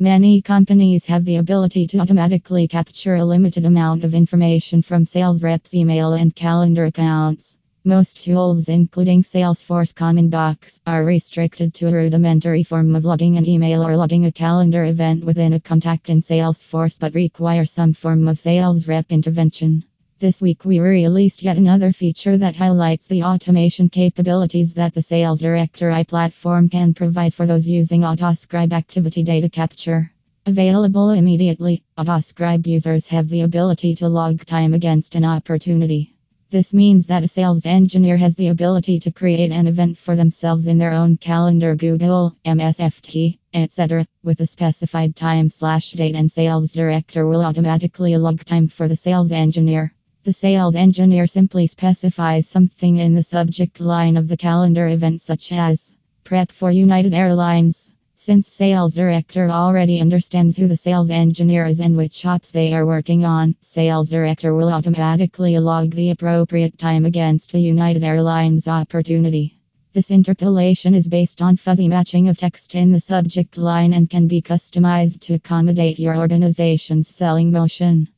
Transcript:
Many companies have the ability to automatically capture a limited amount of information from sales reps' email and calendar accounts. Most tools, including Salesforce Common Docs, are restricted to a rudimentary form of logging an email or logging a calendar event within a contact in Salesforce but require some form of sales rep intervention. This week we released yet another feature that highlights the automation capabilities that the SalesDirector.ai platform can provide for those using Autoscribe activity data capture. Available immediately, Autoscribe users have the ability to log time against an opportunity. This means that a sales engineer has the ability to create an event for themselves in their own calendar, Google, MSFT, etc., with a specified time slash date, and sales director will automatically log time for the sales engineer. The sales engineer simply specifies something in the subject line of the calendar event, such as prep for United Airlines. Since sales director already understands who the sales engineer is and which shops they are working on, sales director will automatically log the appropriate time against the United Airlines opportunity. This interpolation is based on fuzzy matching of text in the subject line and can be customized to accommodate your organization's selling motion.